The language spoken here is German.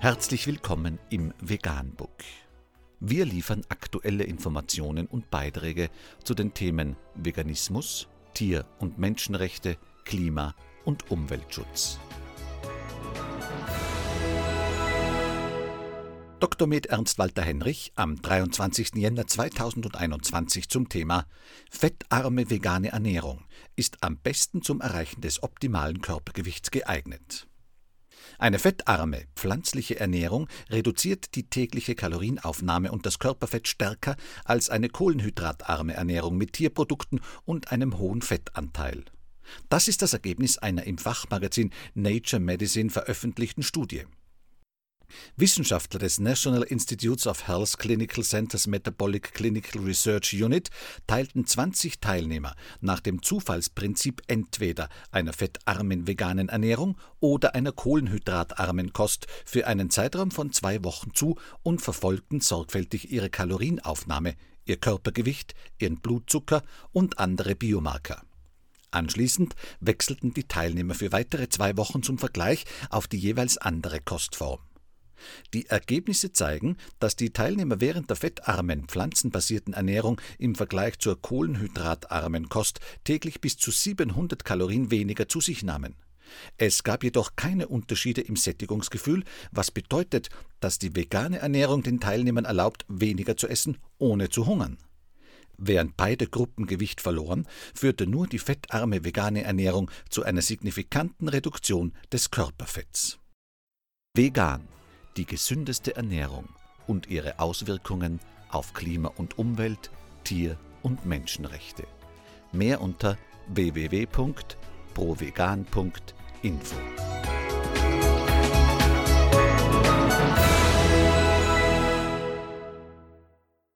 Herzlich willkommen im Veganbook. Wir liefern aktuelle Informationen und Beiträge zu den Themen Veganismus, Tier- und Menschenrechte, Klima- und Umweltschutz. Dr. Med Ernst Walter Henrich am 23. Jänner 2021 zum Thema Fettarme vegane Ernährung ist am besten zum Erreichen des optimalen Körpergewichts geeignet. Eine fettarme, pflanzliche Ernährung reduziert die tägliche Kalorienaufnahme und das Körperfett stärker als eine kohlenhydratarme Ernährung mit Tierprodukten und einem hohen Fettanteil. Das ist das Ergebnis einer im Fachmagazin Nature Medicine veröffentlichten Studie. Wissenschaftler des National Institutes of Health Clinical Centers Metabolic Clinical Research Unit teilten 20 Teilnehmer nach dem Zufallsprinzip entweder einer fettarmen veganen Ernährung oder einer kohlenhydratarmen Kost für einen Zeitraum von zwei Wochen zu und verfolgten sorgfältig ihre Kalorienaufnahme, ihr Körpergewicht, ihren Blutzucker und andere Biomarker. Anschließend wechselten die Teilnehmer für weitere zwei Wochen zum Vergleich auf die jeweils andere Kostform. Die Ergebnisse zeigen, dass die Teilnehmer während der fettarmen, pflanzenbasierten Ernährung im Vergleich zur kohlenhydratarmen Kost täglich bis zu 700 Kalorien weniger zu sich nahmen. Es gab jedoch keine Unterschiede im Sättigungsgefühl, was bedeutet, dass die vegane Ernährung den Teilnehmern erlaubt, weniger zu essen, ohne zu hungern. Während beide Gruppen Gewicht verloren, führte nur die fettarme vegane Ernährung zu einer signifikanten Reduktion des Körperfetts. Vegan die gesündeste Ernährung und ihre Auswirkungen auf Klima und Umwelt, Tier- und Menschenrechte. Mehr unter www.provegan.info.